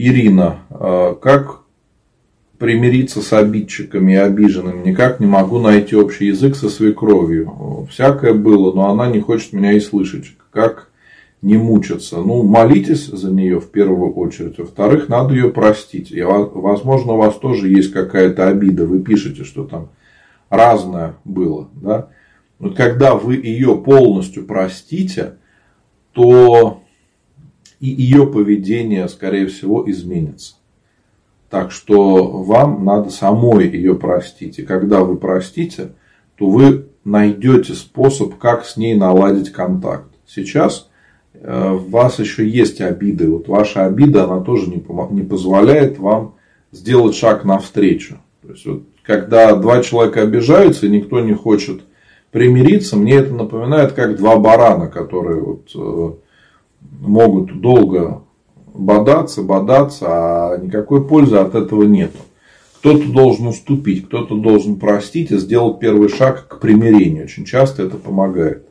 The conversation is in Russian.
Ирина, э, как примириться с обидчиками и обиженными? Никак не могу найти общий язык со свекровью. Всякое было, но она не хочет меня и слышать. Как не мучиться? Ну, молитесь за нее в первую очередь. Во-вторых, надо ее простить. И, возможно, у вас тоже есть какая-то обида. Вы пишете, что там разное было. Да? Вот когда вы ее полностью простите, то и ее поведение, скорее всего, изменится. Так что вам надо самой ее простить. И когда вы простите, то вы найдете способ, как с ней наладить контакт. Сейчас э, у вас еще есть обиды. Вот ваша обида, она тоже не, не позволяет вам сделать шаг навстречу. То есть, вот, когда два человека обижаются, и никто не хочет примириться, мне это напоминает как два барана, которые вот, э, могут долго бодаться, бодаться, а никакой пользы от этого нет. Кто-то должен уступить, кто-то должен простить и сделать первый шаг к примирению. Очень часто это помогает.